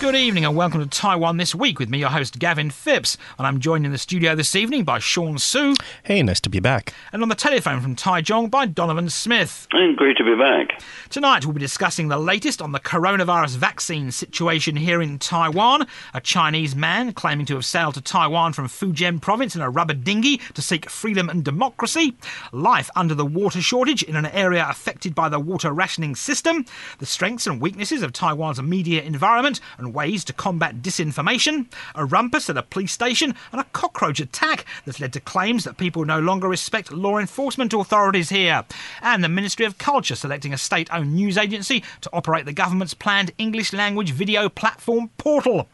Good evening and welcome to Taiwan This Week with me, your host Gavin Phipps. And I'm joined in the studio this evening by Sean Su. Hey, nice to be back. And on the telephone from Taichung by Donovan Smith. And great to be back. Tonight we'll be discussing the latest on the coronavirus vaccine situation here in Taiwan. A Chinese man claiming to have sailed to Taiwan from Fujian province in a rubber dinghy to seek freedom and democracy. Life under the water shortage in an area affected by the water rationing system. The strengths and weaknesses of Taiwan's media environment and ways to combat disinformation, a rumpus at a police station, and a cockroach attack that's led to claims that people no longer respect law enforcement authorities here, and the Ministry of Culture selecting a state owned news agency to operate the government's planned English language video platform portal.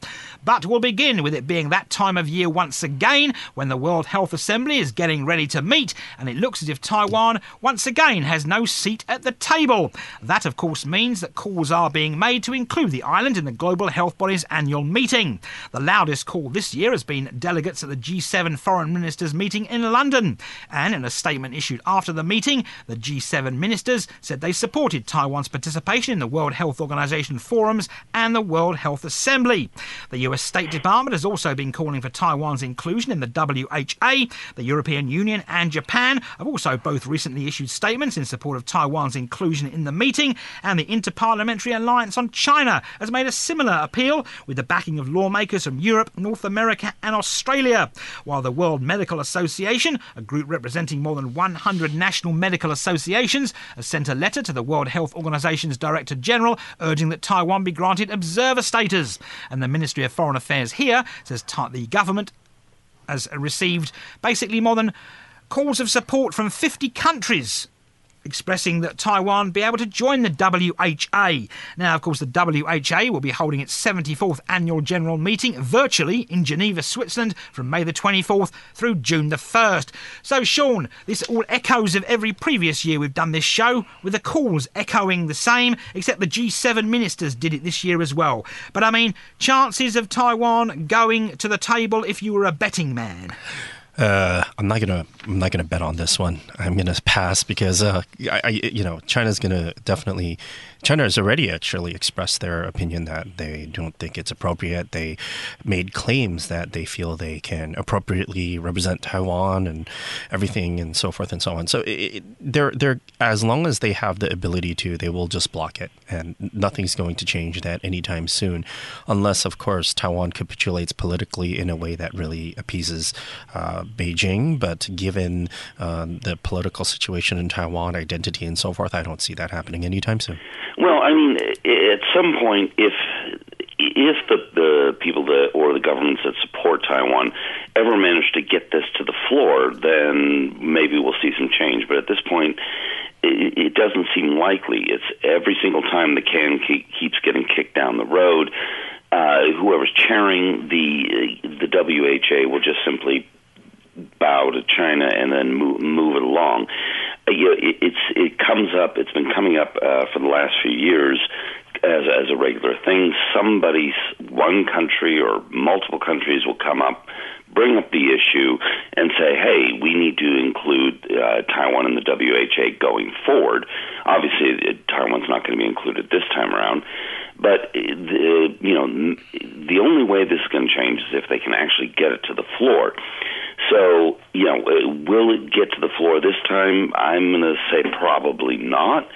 But we'll begin with it being that time of year once again when the World Health Assembly is getting ready to meet, and it looks as if Taiwan once again has no seat at the table. That, of course, means that calls are being made to include the island in the Global Health Body's annual meeting. The loudest call this year has been delegates at the G7 foreign ministers meeting in London. And in a statement issued after the meeting, the G7 ministers said they supported Taiwan's participation in the World Health Organization forums and the World Health Assembly. The US State Department has also been calling for Taiwan's inclusion in the WHA. The European Union and Japan have also both recently issued statements in support of Taiwan's inclusion in the meeting, and the Interparliamentary Alliance on China has made a similar appeal appeal with the backing of lawmakers from Europe, North America, and Australia. While the World Medical Association, a group representing more than 100 national medical associations, has sent a letter to the World Health Organization's Director General urging that Taiwan be granted observer status. And the Ministry of Foreign Affairs here says the government has received basically more than calls of support from 50 countries expressing that Taiwan be able to join the WHA. Now, of course, the WHA will be holding its 74th annual general meeting virtually in Geneva, Switzerland from May the 24th through June the 1st. So, Sean, this all echoes of every previous year we've done this show, with the calls echoing the same, except the G7 ministers did it this year as well. But I mean, chances of Taiwan going to the table if you were a betting man? Uh, I'm not gonna. I'm not gonna bet on this one. I'm gonna pass because, uh, I, I, you know, China's gonna definitely China has already actually expressed their opinion that they don't think it's appropriate. They made claims that they feel they can appropriately represent Taiwan and everything and so forth and so on. So it, they're they're as long as they have the ability to, they will just block it, and nothing's going to change that anytime soon, unless of course Taiwan capitulates politically in a way that really appeases uh, Beijing. But given uh, the political situation in Taiwan, identity and so forth, I don't see that happening anytime soon. Well, I mean, at some point, if if the, the people that or the governments that support Taiwan ever manage to get this to the floor, then maybe we'll see some change. But at this point, it, doesn't seem likely. It's every single time the can keep, keeps getting kicked down the road. Uh, whoever's chairing the the WHA will just simply bow to China and then move, move it along. Uh, you know, it, it's it comes up. It's been coming up uh, for the last few years as as a regular thing. Somebody's one country or multiple countries will come up, bring up the issue, and say, "Hey, we need to include uh, Taiwan in the WHA going forward." Obviously, it, Taiwan's not going to be included this time around. But the, you know, the only way this is going to change is if they can actually get it to the floor. So, you know, uh, will it get to the floor this time? I'm going to say probably not,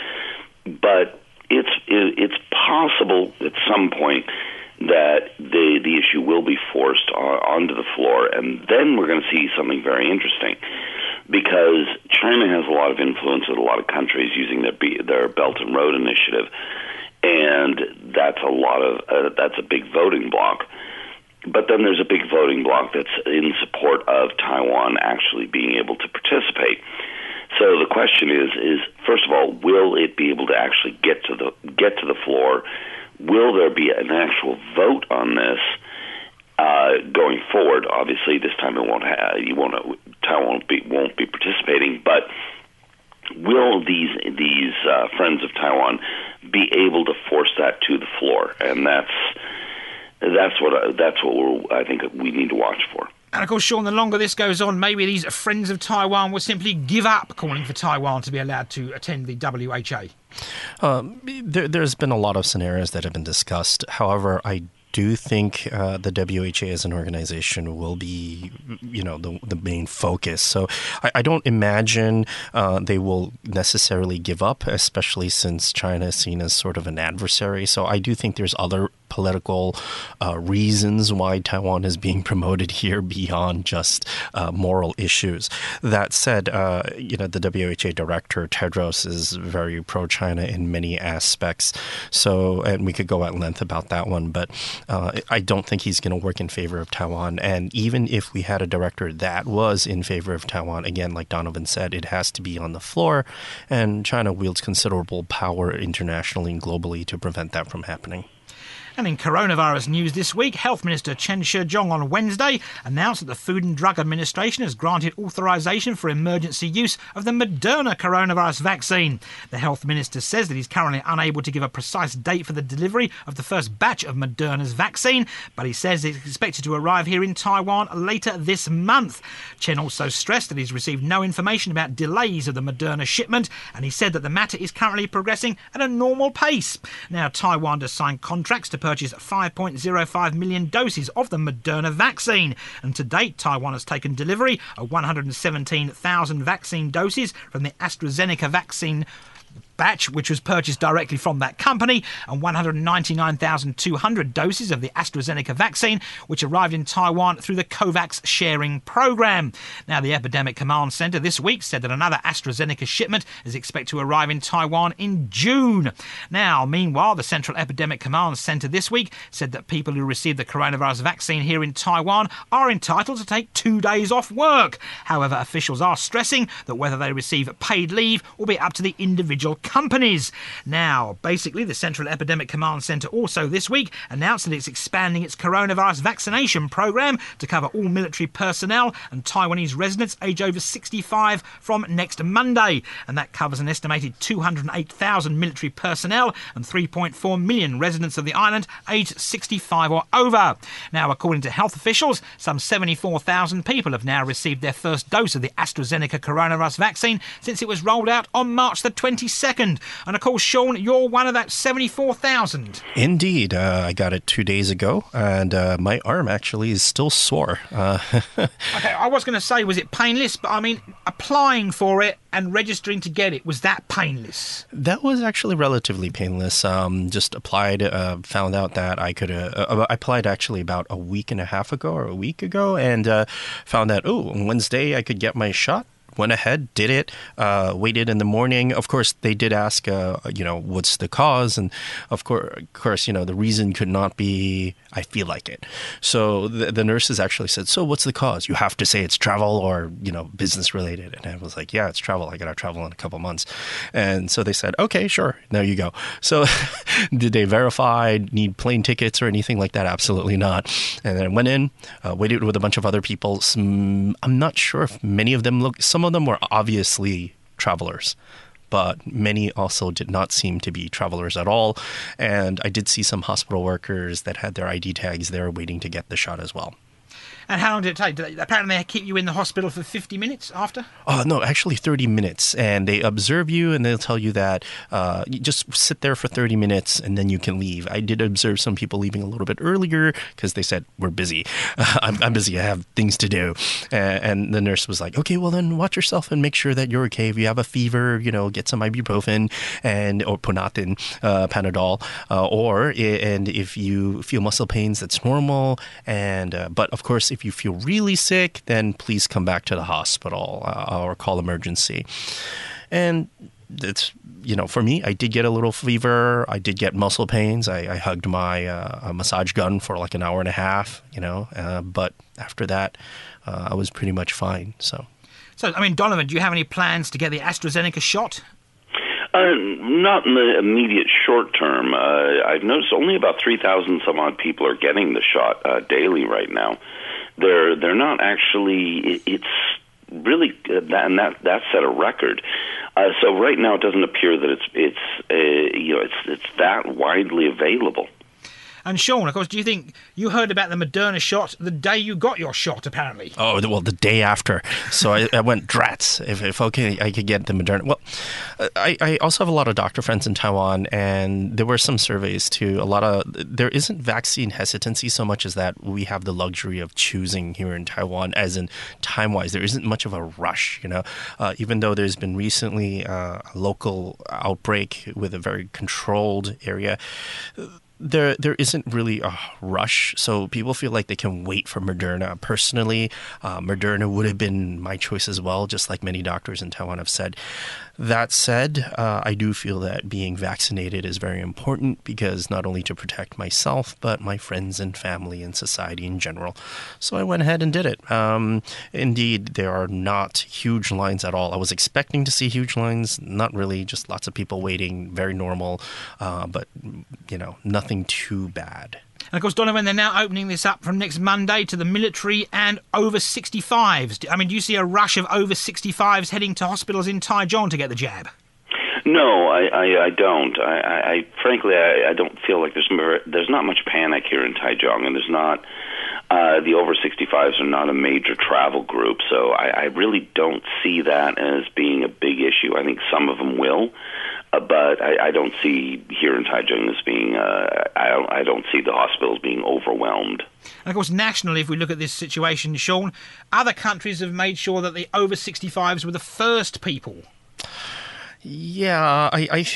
but it's it's possible at some point that the the issue will be forced on, onto the floor, and then we're going to see something very interesting because China has a lot of influence with a lot of countries using their their Belt and Road Initiative, and that's a lot of uh, that's a big voting block. But then there's a big voting bloc that's in support of Taiwan actually being able to participate. So the question is: is first of all, will it be able to actually get to the get to the floor? Will there be an actual vote on this uh, going forward? Obviously, this time it won't have you won't Taiwan won't be won't be participating, but will these these uh, friends of Taiwan be able to force that to the floor? And that's that's what I, that's what I think we need to watch for. And of course, Sean, the longer this goes on, maybe these friends of Taiwan will simply give up calling for Taiwan to be allowed to attend the WHA. Um, there, there's been a lot of scenarios that have been discussed. However, I do think uh, the WHA as an organization will be, you know, the, the main focus. So I, I don't imagine uh, they will necessarily give up, especially since China is seen as sort of an adversary. So I do think there's other political uh, reasons why Taiwan is being promoted here beyond just uh, moral issues. That said, uh, you know, the WHO director Tedros is very pro-China in many aspects. So, and we could go at length about that one, but uh, I don't think he's going to work in favor of Taiwan. And even if we had a director that was in favor of Taiwan, again, like Donovan said, it has to be on the floor, and China wields considerable power internationally and globally to prevent that from happening. And in coronavirus news this week, Health Minister Chen Shih-chung on Wednesday announced that the Food and Drug Administration has granted authorization for emergency use of the Moderna coronavirus vaccine. The Health Minister says that he's currently unable to give a precise date for the delivery of the first batch of Moderna's vaccine, but he says it's expected to arrive here in Taiwan later this month. Chen also stressed that he's received no information about delays of the Moderna shipment, and he said that the matter is currently progressing at a normal pace. Now, Taiwan has signed contracts to purchase 5.05 million doses of the Moderna vaccine. And to date, Taiwan has taken delivery of 117,000 vaccine doses from the AstraZeneca vaccine batch, which was purchased directly from that company, and 199,200 doses of the AstraZeneca vaccine, which arrived in Taiwan through the COVAX sharing program. Now, the Epidemic Command Center this week said that another AstraZeneca shipment is expected to arrive in Taiwan in June. Now, meanwhile, the Central Epidemic Command Center this week said that people who receive the coronavirus vaccine here in Taiwan are entitled to take two days off work. However, officials are stressing that whether they receive paid leave will be up to the individual companies. Now, basically, the Central Epidemic Command Centre also this week announced that it's expanding its coronavirus vaccination program to cover all military personnel and Taiwanese residents aged over 65 from next Monday. And that covers an estimated 208,000 military personnel and 3.4 million residents of the island aged 65 or over. Now, according to health officials, some 74,000 people have now received their first dose of the AstraZeneca coronavirus vaccine since it was rolled out on March the 22nd second. And of course, Sean, you're one of that 74,000. Indeed. Uh, I got it two days ago, and uh, my arm actually is still sore. Uh, okay, I was going to say, was it painless? But I mean, applying for it and registering to get it, was that painless? That was actually relatively painless. Um, just applied, uh, found out that I could, uh, uh, I applied actually about a week and a half ago or a week ago, and found that, oh, on Wednesday I could get my shot went ahead, did it, uh, waited in the morning. Of course, they did ask, uh, you know, what's the cause, and of course, of course, you know, the reason could not be I feel like it. So the, the nurses actually said, "So what's the cause? You have to say it's travel or you know business related." And I was like, "Yeah, it's travel. I got to travel in a couple months." And so they said, "Okay, sure. There you go." So did they verify need plane tickets or anything like that? Absolutely not. And then I went in, uh, waited with a bunch of other people. Some, I'm not sure if many of them look. Some of them were obviously travelers but many also did not seem to be travelers at all. And I did see some hospital workers that had their ID tags there waiting to get the shot as well. And how long did it take? Did they, apparently, they keep you in the hospital for 50 minutes after? Oh, no, actually 30 minutes. And they observe you and they'll tell you that uh, you just sit there for 30 minutes and then you can leave. I did observe some people leaving a little bit earlier because they said, We're busy. I'm, I'm, busy. I have things to do. And, the nurse was like, Okay, well, then watch yourself and make sure that you're okay. If you have a fever, you know, get some ibuprofen and or Ponatin, uh, Panadol. Uh, or, and if you feel muscle pains, that's normal. And, but of course, if if you feel really sick, then please come back to the hospital uh, or call emergency. And it's you know, for me, I did get a little fever. I did get muscle pains. I, I hugged my uh, massage gun for like an hour and a half, you know. Uh, but after that, uh, I was pretty much fine. So, so I mean, Donovan, do you have any plans to get the AstraZeneca shot? Uh, not in the immediate short term. Uh, I've noticed only about three thousand some odd people are getting the shot uh, daily right now they're they're not actually. It's really uh, that and that that set a record. Uh, so right now, it doesn't appear that it's it's uh, you know it's it's that widely available. And Sean, of course, do you think you heard about the Moderna shot the day you got your shot? Apparently. Oh well, the day after. So I, I went drats. If, if okay, I could get the Moderna. Well, I, I also have a lot of doctor friends in Taiwan, and there were some surveys too. A lot of there isn't vaccine hesitancy so much as that we have the luxury of choosing here in Taiwan, as in time wise, there isn't much of a rush. You know, uh, even though there's been recently uh, a local outbreak with a very controlled area there there isn't really a rush, so people feel like they can wait for Moderna. Personally, uh, Moderna would have been my choice as well, just like many doctors in Taiwan have said. That said, uh, I do feel that being vaccinated is very important because not only to protect myself, but my friends and family and society in general. So I went ahead and did it. Um, indeed, there are not huge lines at all. I was expecting to see huge lines, not really, just lots of people waiting, very normal, uh, but you know, nothing too bad. And of course, Donovan, they're now opening this up from next Monday to the military and over 65s. I mean, do you see a rush of over 65s heading to hospitals in Taichung to get the jab? No, I, I, I don't. I, I, I frankly, I, I don't feel like there's there's not much panic here in Taichung, and there's not uh, the over 65s are not a major travel group, so I, I really don't see that as being a big issue. I think some of them will, uh, but I, I don't see here in Taichung as being. Uh, I don't. I don't see the hospitals being overwhelmed. And of course, nationally, if we look at this situation, Sean, other countries have made sure that the over 65s were the first people yeah, I, I,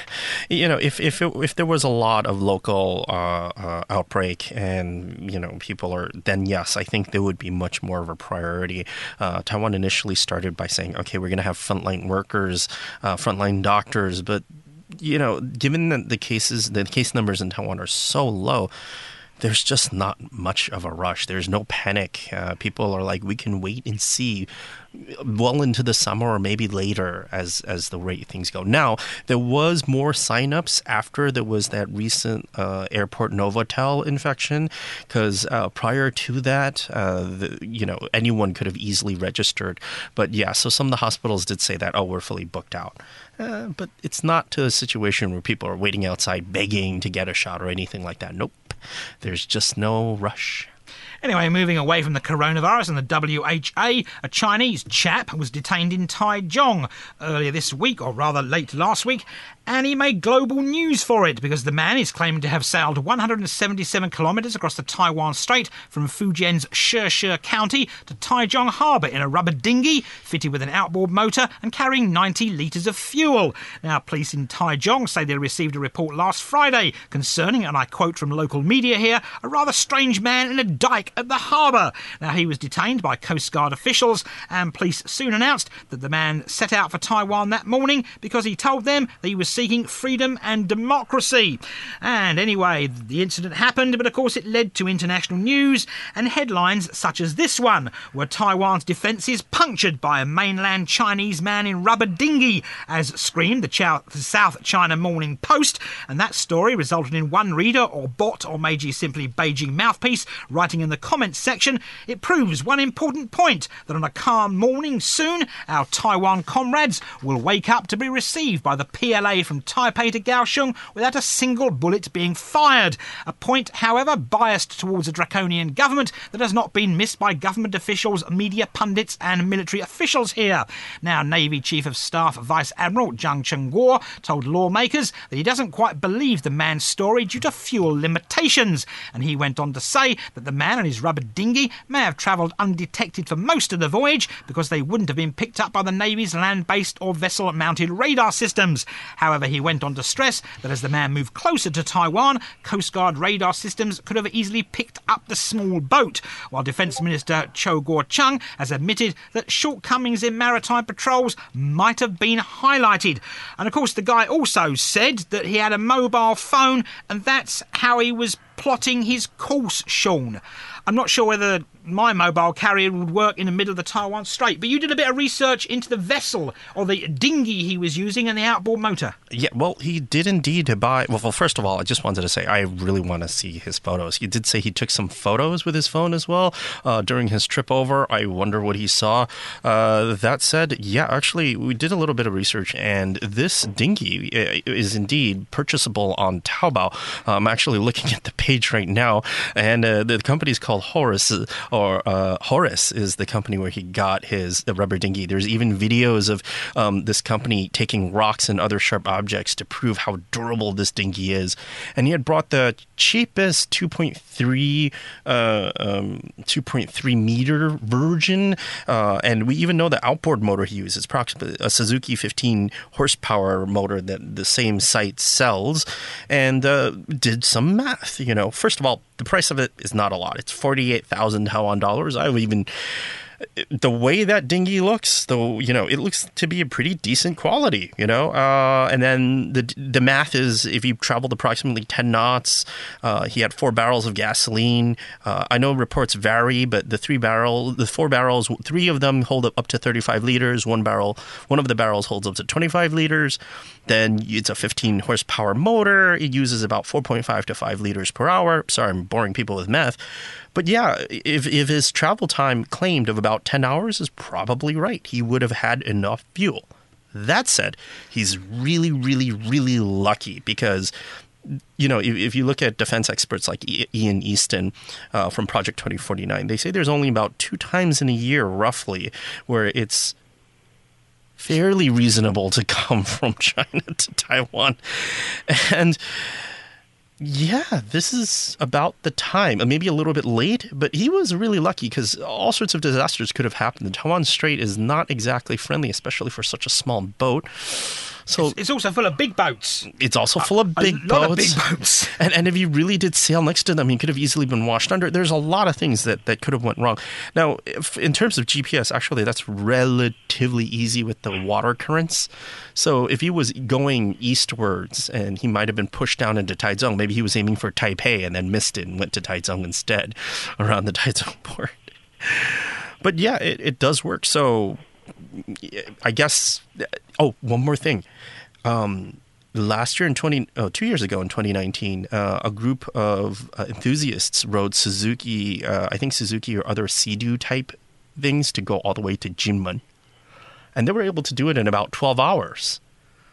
you know, if if it, if there was a lot of local uh, uh, outbreak and you know people are, then yes, I think there would be much more of a priority. Uh, Taiwan initially started by saying, okay, we're going to have frontline workers, uh, frontline doctors, but you know, given that the cases, the case numbers in Taiwan are so low there's just not much of a rush. There's no panic. Uh, people are like, we can wait and see well into the summer or maybe later as as the rate things go. Now there was more signups after there was that recent uh, airport Novotel infection, because uh, prior to that, uh, the, you know anyone could have easily registered. But yeah, so some of the hospitals did say that oh we're fully booked out. Uh, but it's not to a situation where people are waiting outside begging to get a shot or anything like that. Nope. There's just no rush. Anyway, moving away from the coronavirus and the WHA, a Chinese chap was detained in Taichung earlier this week, or rather late last week, and he made global news for it because the man is claiming to have sailed 177 kilometres across the Taiwan Strait from Fujian's Sheshe County to Taichung Harbour in a rubber dinghy fitted with an outboard motor and carrying 90 litres of fuel. Now, police in Taichung say they received a report last Friday concerning, and I quote from local media here, a rather strange man in a dike at the harbour. Now, he was detained by Coast Guard officials, and police soon announced that the man set out for Taiwan that morning because he told them that he was seeking freedom and democracy. And anyway, the incident happened, but of course it led to international news and headlines such as this one, where Taiwan's defences punctured by a mainland Chinese man in rubber dinghy, as screamed the South China Morning Post. And that story resulted in one reader, or bot, or maybe simply Beijing mouthpiece, writing in the comments section, it proves one important point that on a calm morning soon, our Taiwan comrades will wake up to be received by the PLA from Taipei to Kaohsiung without a single bullet being fired. A point, however, biased towards a draconian government that has not been missed by government officials, media pundits, and military officials here. Now, Navy Chief of Staff Vice Admiral Zhang Chengguo told lawmakers that he doesn't quite believe the man's story due to fuel limitations, and he went on to say that the man and his rubber dinghy may have travelled undetected for most of the voyage because they wouldn't have been picked up by the Navy's land based or vessel mounted radar systems. However, he went on to stress that as the man moved closer to Taiwan, Coast Guard radar systems could have easily picked up the small boat, while Defence Minister Chiu Kuo-cheng has admitted that shortcomings in maritime patrols might have been highlighted. And of course, the guy also said that he had a mobile phone, and that's how he was plotting his course, Sean. I'm not sure whether my mobile carrier would work in the middle of the Taiwan Strait. But you did a bit of research into the vessel or the dinghy he was using and the outboard motor. Yeah, well, he did indeed buy. Well, well, first of all, I just wanted to say I really want to see his photos. He did say he took some photos with his phone as well uh, during his trip over. I wonder what he saw. Uh, that said, yeah, actually, we did a little bit of research, and this dinghy uh, is indeed purchasable on Taobao. I'm actually looking at the page right now, and uh, the company is called Horace or uh, Horace is the company where he got his rubber dinghy. There's even videos of um, this company taking rocks and other sharp objects to prove how durable this dinghy is. And he had brought the cheapest 2.3 uh, um, 2.3 meter version, uh, and we even know the outboard motor he uses. Approximately a Suzuki 15 horsepower motor that the same site sells, and uh, did some math. You know, first of all, the price of it is not a lot. It's forty eight thousand Taiwan dollars. I even the way that dinghy looks, though, you know, it looks to be a pretty decent quality, you know. Uh, and then the the math is if you traveled approximately ten knots, uh, he had four barrels of gasoline. Uh, I know reports vary, but the three barrel, the four barrels, three of them hold up, to thirty five liters. One barrel, one of the barrels holds up to twenty five liters. Then it's a fifteen horsepower motor. It uses about four point five to five liters per hour. Sorry, I'm boring people with math. But yeah, if, if his travel time claimed of about 10 hours is probably right. He would have had enough fuel. That said, he's really, really, really lucky because you know, if, if, you look at defense experts like Ian Easton uh, from Project 2049, they say there's only about two times in a year, roughly, where it's fairly reasonable to come from China to Taiwan. And yeah, this is about the time. Uh, maybe a little bit late, but he was really lucky because all sorts of disasters could have happened. The Taiwan Strait is not exactly friendly, especially for such a small boat. So it's, it's, also full of big boats. It's also full of big a boats. Lot of big boats. And and if you really did sail next to them, you could have easily been washed under. There's a lot of things that, that could have went wrong. Now, if, in terms of GPS, actually, that's relatively easy with the water currents. So if he was going eastwards and he might have been pushed down into Taichung, maybe he was aiming for Taipei and then missed it and went to Taichung instead around the Taichung port. But yeah, it, it does work. So I guess. Oh, one more thing. Um, last year in 20 oh, two years ago in 2019 uh, a group of uh, enthusiasts rode suzuki uh, i think suzuki or other sea-doo type things to go all the way to jinmen and they were able to do it in about 12 hours.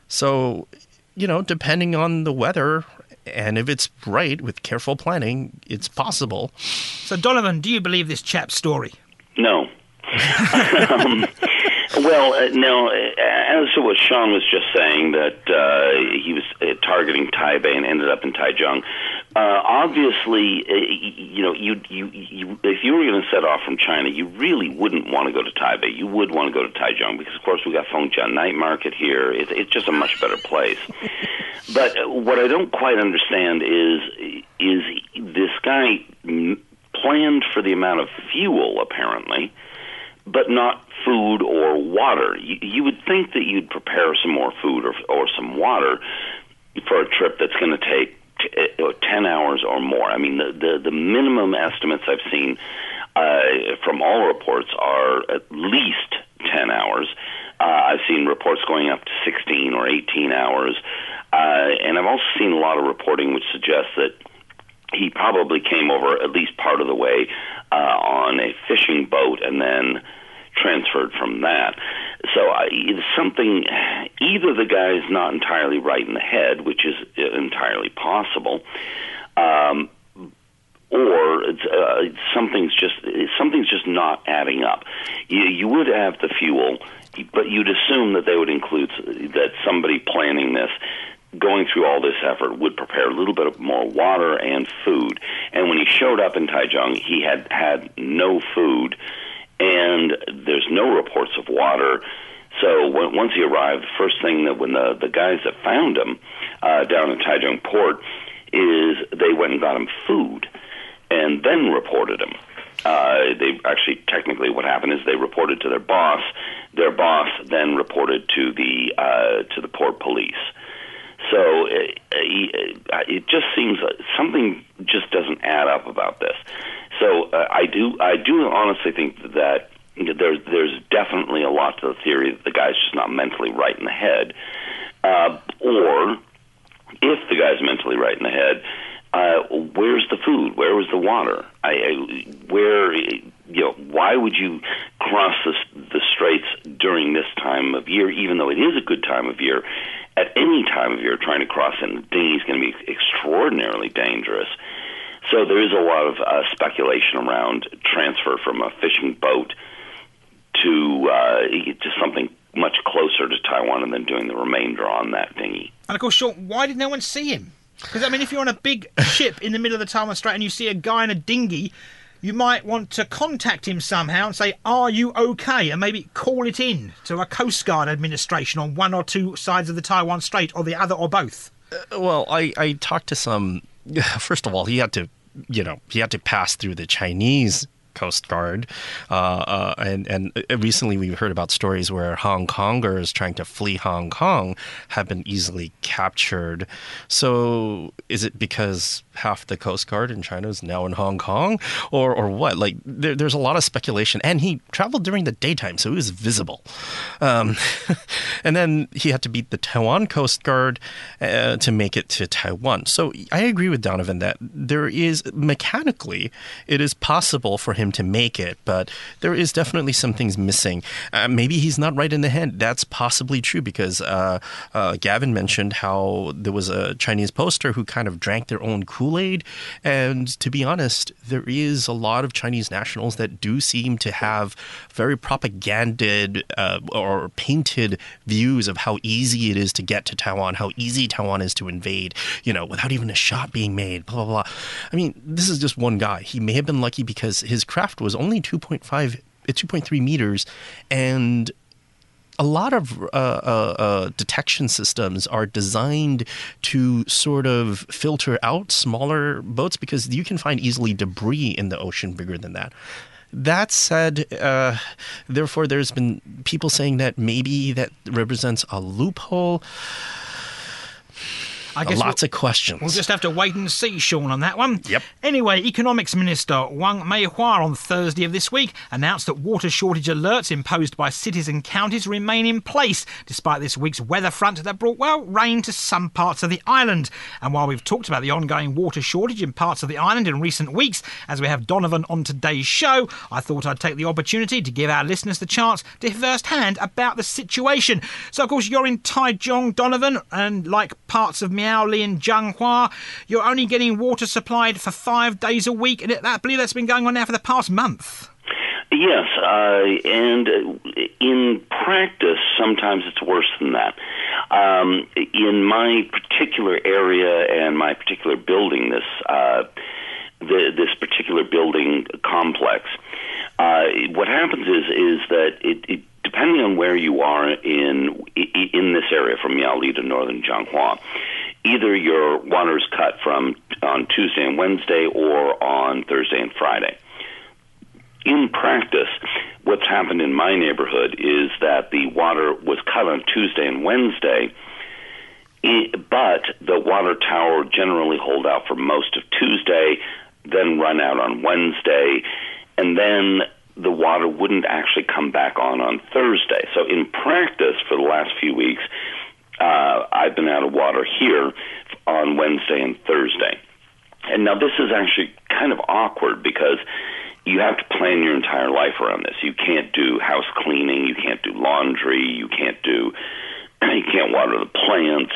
So you know depending on the weather and if it's right with careful planning it's possible. So donovan do you believe this chap's story? No. Um, well, uh, no, uh, as to what Sean was just saying, that uh, he was uh, targeting Taipei and ended up in Taichung. Uh, obviously, uh, you know, you, you, you, if you were going to set off from China, you really wouldn't want to go to Taipei. You would want to go to Taichung because, of course, we got Fengjia Night Market here. It, it's just a much better place. but what I don't quite understand is is this guy planned for the amount of fuel, apparently, but not food or water. You, you would think that you'd prepare some more food or, or some water for a trip that's going to take t- uh, 10 hours or more. I mean, the, the, the minimum estimates I've seen uh, from all reports are at least 10 hours. Uh, I've seen reports going up to 16 or 18 hours. Uh, and I've also seen a lot of reporting which suggests that he probably came over at least part of the way uh, on a fishing boat and then transferred from that. So I, it's something. Either the guy's not entirely right in the head, which is entirely possible, um, or it's, uh, something's just something's just not adding up. You, you would have the fuel, but you'd assume that they would include that somebody planning this going through all this effort would prepare a little bit more water and food. And when he showed up in Taichung, he had had no food and there's no reports of water. So when, once he arrived, the first thing that when the the guys that found him uh, down in Taichung Port is they went and got him food, and then reported him. Uh, they actually technically what happened is they reported to their boss. Their boss then reported to the uh, to the port police. So it, uh, uh, it just seems like something just doesn't add up about this. So uh, I do I do honestly think that there's there's definitely a lot to the theory that the guy's just not mentally right in the head, uh, or if the guy's mentally right in the head, uh, where's the food? Where was the water? I, I where you know why would you cross the, the straits during this time of year, even though it is a good time of year? At any time of year, trying to cross in the dinghy is going to be extraordinarily dangerous. So there is a lot of uh, speculation around transfer from a fishing boat to uh, to something much closer to Taiwan and then doing the remainder on that dinghy. And of course, Sean, why did no one see him? Because I mean, if you're on a big ship in the middle of the Taiwan Strait and you see a guy in a dinghy, you might want to contact him somehow and say, "Are you okay?" and maybe call it in to a Coast Guard administration on one or two sides of the Taiwan Strait, or the other, or both. Uh, well, I I talked to some. First of all, he had to, you know, he had to pass through the Chinese Coast Guard. Uh, uh, and, and recently we've heard about stories where Hong Kongers trying to flee Hong Kong have been easily captured. So is it because half the Coast Guard in China is now in Hong Kong or, or what? Like there, there's a lot of speculation. And he traveled during the daytime, so he was visible. Um, and then he had to beat the Taiwan Coast Guard uh, to make it to Taiwan. So I agree with Donovan that there is mechanically, it is possible for him to make it, but there is definitely some things missing. Uh, maybe he's not right in the head. That's possibly true because uh, uh, Gavin mentioned how there was a Chinese poster who kind of drank their own Kool Aid. And to be honest, there is a lot of Chinese nationals that do seem to have very propaganded uh, or painted views of how easy it is to get to Taiwan, how easy Taiwan is to invade, you know, without even a shot being made, blah, blah, blah. I mean, this is just one guy. He may have been lucky because his craft was only 2.5, uh, 2.3 meters, and a lot of uh, uh, uh, detection systems are designed to sort of filter out smaller boats because you can find easily debris in the ocean bigger than that. That said, uh, therefore, there's been people saying that maybe that represents a loophole. I guess lots we'll, of questions. We'll just have to wait and see, Sean, on that one. Yep. Anyway, Economics Minister Wang Meihua on Thursday of this week announced that water shortage alerts imposed by cities and counties remain in place, despite this week's weather front that brought, well, rain to some parts of the island. And while we've talked about the ongoing water shortage in parts of the island in recent weeks, as we have Donovan on today's show, I thought I'd take the opportunity to give our listeners the chance to hear firsthand about the situation. So, of course, you're in Taichung, Donovan, and like parts of Myanmar, Miaoli and Changhua. You're only getting water supplied for five days a week, and I believe that's been going on now for the past month. Yes, uh, and in practice, sometimes it's worse than that. Um, in my particular area and my particular building, this uh, the, this particular building complex, uh, what happens is is that it, it, depending on where you are in in this area, from Miaoli to northern Changhua, either your waters cut from on Tuesday and Wednesday or on Thursday and Friday. In practice, what's happened in my neighborhood is that the water was cut on Tuesday and Wednesday, but the water tower generally hold out for most of Tuesday, then run out on Wednesday, and then the water wouldn't actually come back on on Thursday. So in practice, for the last few weeks, uh, I've been out of water here on Wednesday and Thursday. And now this is actually kind of awkward because you have to plan your entire life around this. You can't do house cleaning, you can't do laundry, you can't do you can't water the plants,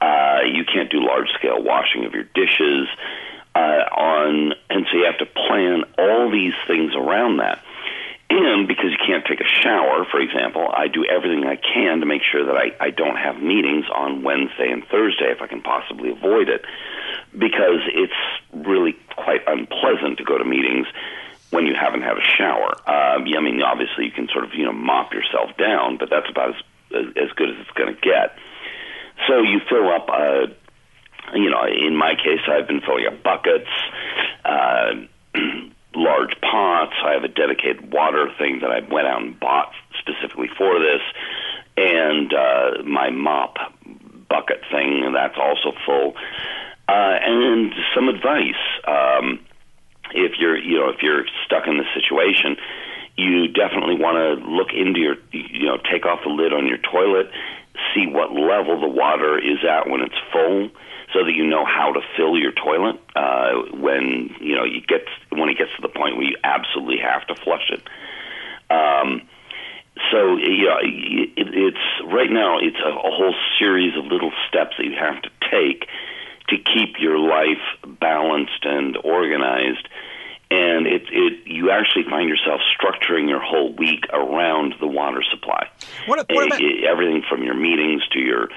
uh, you can't do large scale washing of your dishes. Uh, on and so you have to plan all these things around that. And because you can't take a shower, for example, I do everything I can to make sure that I, I don't have meetings on Wednesday and Thursday if I can possibly avoid it, because it's really quite unpleasant to go to meetings when you haven't had a shower. Uh, I mean, obviously you can sort of you know mop yourself down, but that's about as as good as it's going to get. So you fill up. Uh, you know, in my case, I've been filling up buckets. Uh, large pots. I have a dedicated water thing that I went out and bought specifically for this, and uh, my mop bucket thing that's also full. Uh, and some advice. Um, if you're you know if you're stuck in this situation, you definitely want to look into your you know take off the lid on your toilet, see what level the water is at when it's full, so that you know how to fill your toilet uh, when you know you get when it gets to the point where you absolutely have to flush it. Um, so yeah, it, it's right now it's a, a whole series of little steps that you have to take to keep your life balanced and organized. And it, it, you actually find yourself structuring your whole week around the water supply. What, what about- everything from your meetings to your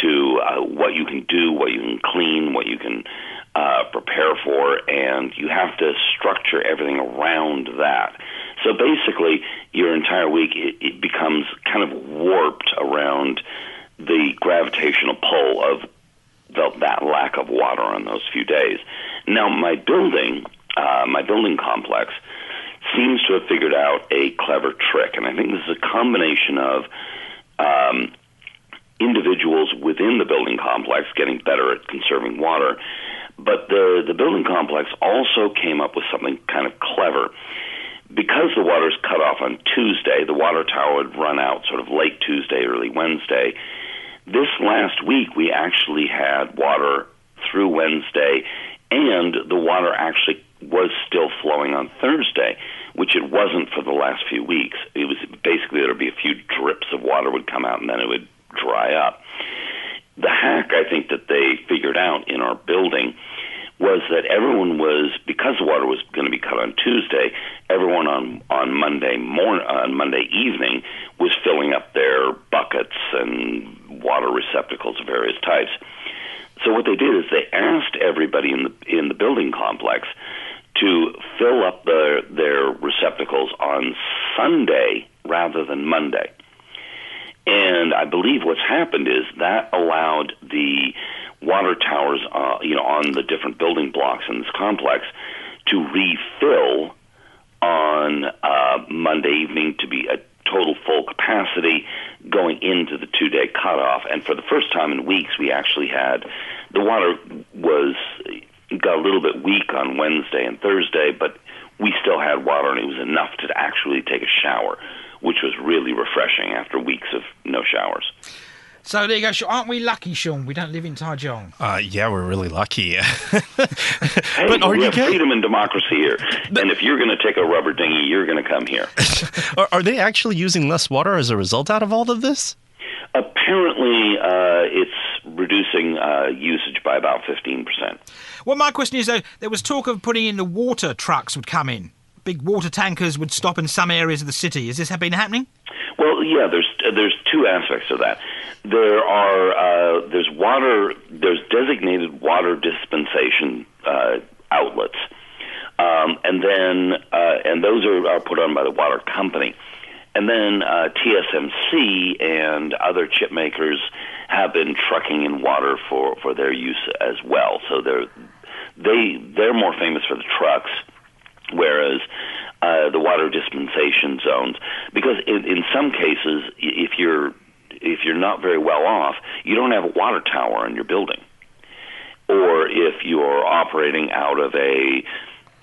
to uh, what you can do, what you can clean, what you can uh, prepare for, and you have to structure everything around that. So basically, your entire week it, it becomes kind of warped around the gravitational pull of the, that lack of water on those few days. Now, my building, uh, my building complex, seems to have figured out a clever trick, and I think this is a combination of um, individuals within the building complex getting better at conserving water, but the the building complex also came up with something kind of clever. Because the water's cut off on Tuesday, the water tower would run out sort of late Tuesday, early Wednesday. This last week, we actually had water through Wednesday, and the water actually was still flowing on Thursday, which it wasn't for the last few weeks. It was basically there'd be a few drips of water would come out, and then it would dry up. The hack I think that they figured out in our building was that everyone was because the water was going to be cut on Tuesday. Everyone on on Monday morning, on Monday evening, was filling up their buckets and water receptacles of various types. So what they did is they asked everybody in the in the building complex to fill up their their receptacles on Sunday rather than Monday. And I believe what's happened is that allowed the water towers, uh, you know, on the different building blocks in this complex to refill on uh, Monday evening to be a total full capacity going into the two day cutoff. And for the first time in weeks, we actually had the water was got a little bit weak on Wednesday and Thursday, but we still had water and it was enough to actually take a shower, which was really refreshing after weeks of no showers. So there you go. Aren't we lucky, Sean? We don't live in Taichung. Uh, yeah, we're really lucky. Hey, but are we you have getting, freedom and democracy here. and if you're going to take a rubber dinghy, you're going to come here. are, are they actually using less water as a result out of all of this? Apparently, uh, it's reducing uh, usage by about 15%. Well, my question is, though, there was talk of putting in the water trucks would come in. Big water tankers would stop in some areas of the city. Is this been happening? Well, yeah, there's there's two aspects of that. There are uh, there's water there's designated water dispensation uh, outlets, um, and then uh, and those are, are put on by the water company, and then uh, TSMC and other chip makers have been trucking in water for, for their use as well. So they're they they're more famous for the trucks whereas uh, the water dispensation zones, because in, in some cases, if you're if you're not very well off, you don't have a water tower in your building, or if you're operating out of a,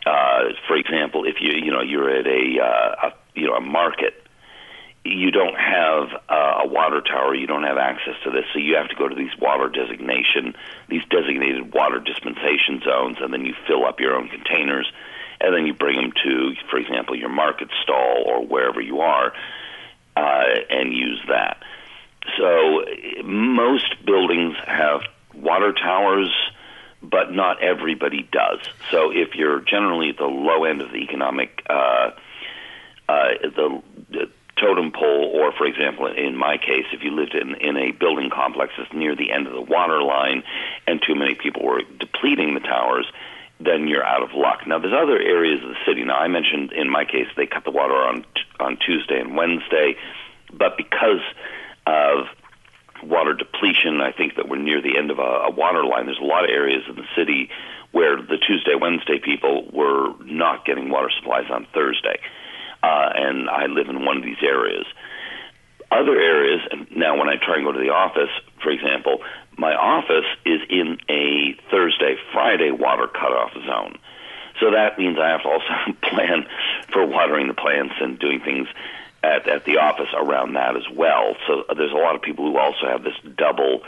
uh, for example, if you you know you're at a, uh, a you know a market. You don't have uh, a water tower. You don't have access to this, so you have to go to these water designation, these designated water dispensation zones, and then you fill up your own containers and then you bring them to, for example, your market stall or wherever you are, uh, and use that. So most buildings have water towers, but not everybody does. So if you're generally at the low end of the economic, uh, uh, the, the totem pole, or for example, in my case, if you lived in, in a building complex that's near the end of the water line and too many people were depleting the towers, then you're out of luck. Now, there's other areas of the city. Now, I mentioned in my case they cut the water on on Tuesday and Wednesday, but because of water depletion, I think that we're near the end of a, a water line. There's a lot of areas in the city where the Tuesday, Wednesday people were not getting water supplies on Thursday, uh, and I live in one of these areas. Other areas, and now when I try and go to the office, for example, my office is in a Thursday, Friday water cutoff zone. So that means I have to also plan for watering the plants and doing things at, at the office around that as well. So there's a lot of people who also have this double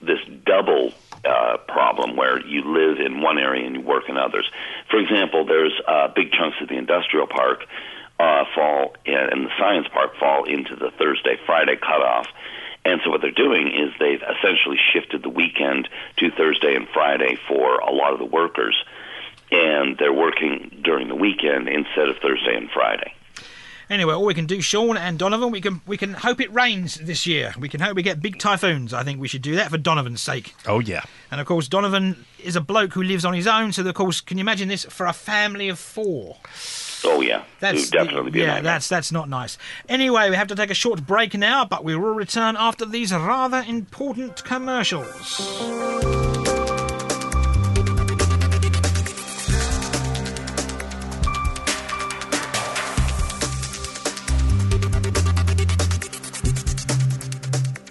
this double uh, problem where you live in one area and you work in others. For example, there's uh, big chunks of the industrial park uh, fall in, and the science park fall into the Thursday Friday cutoff. And so what they're doing is they've essentially shifted the weekend to Thursday and Friday for a lot of the workers, and they're working during the weekend instead of Thursday and Friday. Anyway, all we can do, Sean and Donovan, we can we can hope it rains this year. We can hope we get big typhoons. I think we should do that for Donovan's sake. Oh yeah. And of course, Donovan is a bloke who lives on his own. So of course, can you imagine this for a family of four? Oh yeah, that's definitely be yeah. That's that's not nice. Anyway, we have to take a short break now, but we will return after these rather important commercials.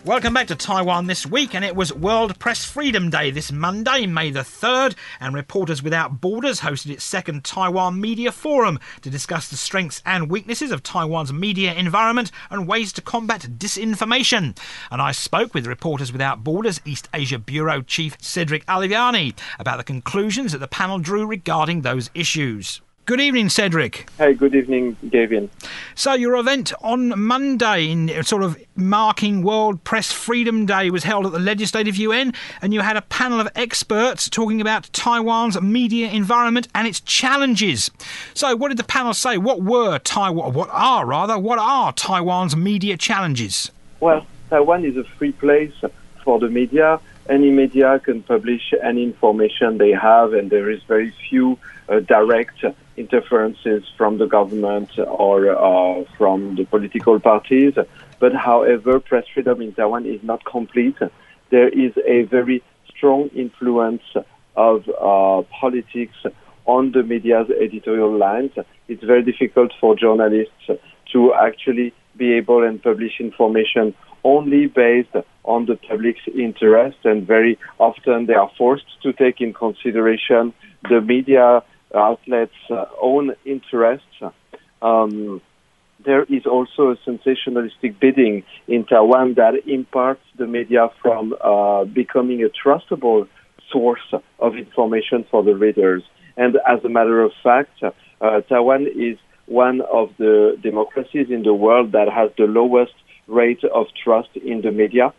Welcome back to Taiwan this week, and it was World Press Freedom Day this Monday, May the 3rd, and Reporters Without Borders hosted its second Taiwan Media Forum to discuss the strengths and weaknesses of Taiwan's media environment and ways to combat disinformation. And I spoke with Reporters Without Borders East Asia Bureau Chief Cedric Alviani about the conclusions that the panel drew regarding those issues. Good evening, Cedric. Hey, good evening, Gavin. So, your event on Monday, in sort of marking World Press Freedom Day, was held at the Legislative Yuan, and you had a panel of experts talking about Taiwan's media environment and its challenges. So, what did the panel say? What were Taiwan? What are rather? What are Taiwan's media challenges? Well, Taiwan is a free place for the media. Any media can publish any information they have, and there is very few uh, direct interferences from the government or uh, from the political parties. But however, press freedom in Taiwan is not complete. There is a very strong influence of uh, politics on the media's editorial lines. It's very difficult for journalists to actually be able and publish information only based on the public's interest, and very often they are forced to take in consideration the media outlets' uh, own interests. Um, there is also a sensationalistic bidding in Taiwan that imparts the media from uh, becoming a trustable source of information for the readers. And as a matter of fact, uh, Taiwan is one of the democracies in the world that has the lowest rate of trust in the media.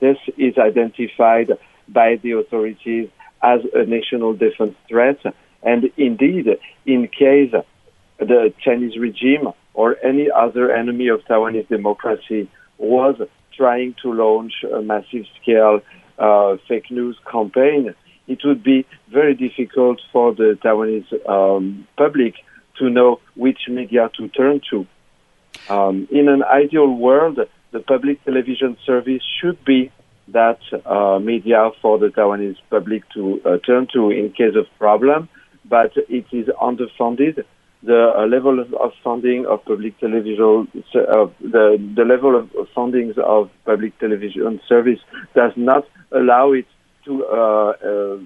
This is identified by the authorities as a national defense threat and indeed, in case the Chinese regime or any other enemy of Taiwanese democracy was trying to launch a massive scale uh, fake news campaign, it would be very difficult for the Taiwanese um, public to know which media to turn to. Um, in an ideal world, the public television service should be that uh, media for the Taiwanese public to uh, turn to in case of problem but it is underfunded. The uh, level of funding of public television, uh, the, the level of fundings of public television service does not allow it to uh, uh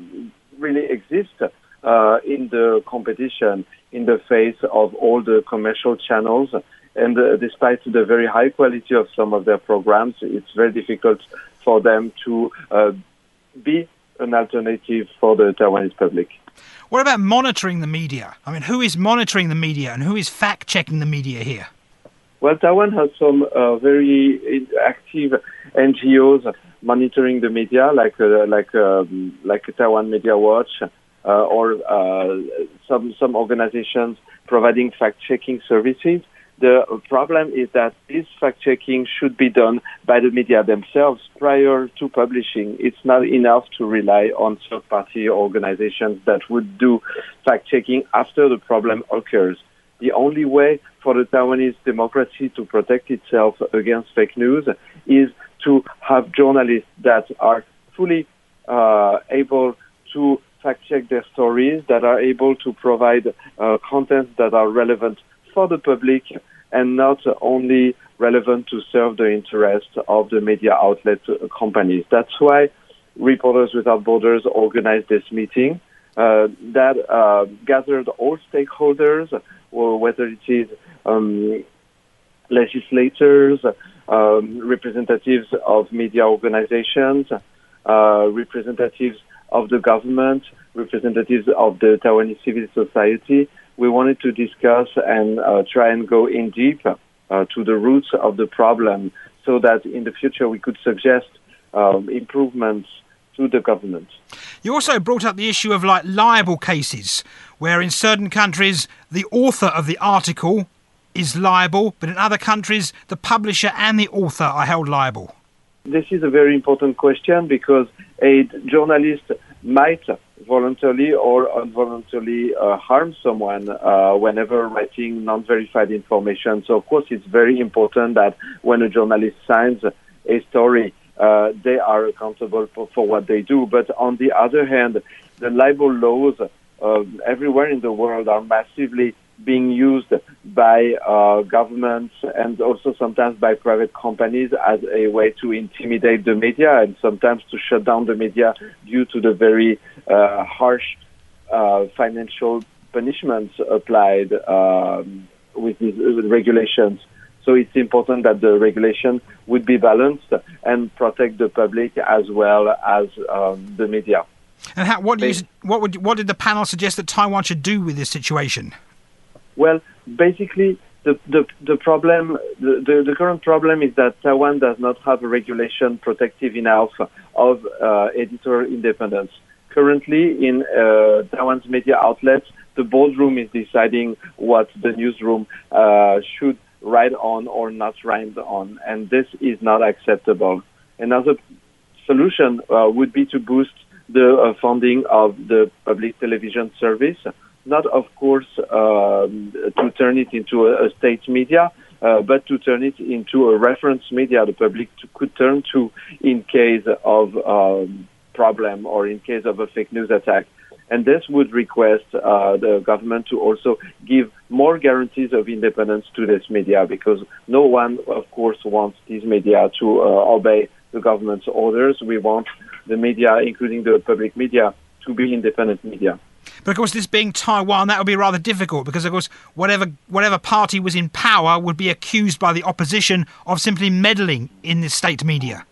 really exist uh, in the competition in the face of all the commercial channels. And uh, despite the very high quality of some of their programs, it's very difficult for them to be an alternative for the Taiwanese public. What about monitoring the media? I mean, who is monitoring the media and who is fact checking the media here? Well, Taiwan has some uh, very active NGOs monitoring the media, like uh, like um, like Taiwan Media Watch, uh, or uh, some some organizations providing fact checking services. The problem is that this fact checking should be done by the media themselves prior to publishing. It's not enough to rely on third party organizations that would do fact checking after the problem occurs. The only way for the Taiwanese democracy to protect itself against fake news is to have journalists that are fully uh, able to fact check their stories, that are able to provide uh, content that are relevant for the public and not only relevant to serve the interests of the media outlet companies. That's why Reporters Without Borders organized this meeting. uh, that uh, gathered all stakeholders, whether it is um, legislators, um, representatives of media organizations, uh, representatives of the government, representatives of the Taiwanese civil society. We wanted to discuss and uh, try and go in deep uh, to the roots of the problem so that in the future we could suggest um, improvements to the government. You also brought up the issue of like libel cases, where in certain countries the author of the article is liable, but in other countries the publisher and the author are held liable. This is a very important question because a journalist might voluntarily or involuntarily uh, harm someone uh, whenever writing non-verified information. So, of course, it's very important that when a journalist signs a story, uh, they are accountable for, for, what they do. But on the other hand, the libel laws uh, everywhere in the world are massively being used by uh, governments and also sometimes by private companies as a way to intimidate the media and sometimes to shut down the media due to the very uh, harsh uh, financial punishments applied um, with these regulations. So it's important that the regulation would be balanced and protect the public as well as um, the media. And how, what, you, what, would, what did the panel suggest that Taiwan should do with this situation? Well, basically, the, the, the problem, the, the, the, current problem is that Taiwan does not have a regulation protective enough of uh, editorial independence. Currently, in uh, Taiwan's media outlets, the boardroom is deciding what the newsroom uh, should write on or not write on, and this is not acceptable. Another solution uh, would be to boost the uh, funding of the public television service not, of course, um, to turn it into a, a state media, uh, but to turn it into a reference media the public to, could turn to in case of um, problem or in case of a fake news attack. And this would request uh, the government to also give more guarantees of independence to this media because no one, of course, wants these media to uh, obey the government's orders. We want the media, including the public media, to be independent media. But of course, this being Taiwan, that would be rather difficult because, of course, whatever whatever party was in power would be accused by the opposition of simply meddling in the state media.